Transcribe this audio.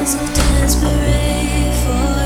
Desperate for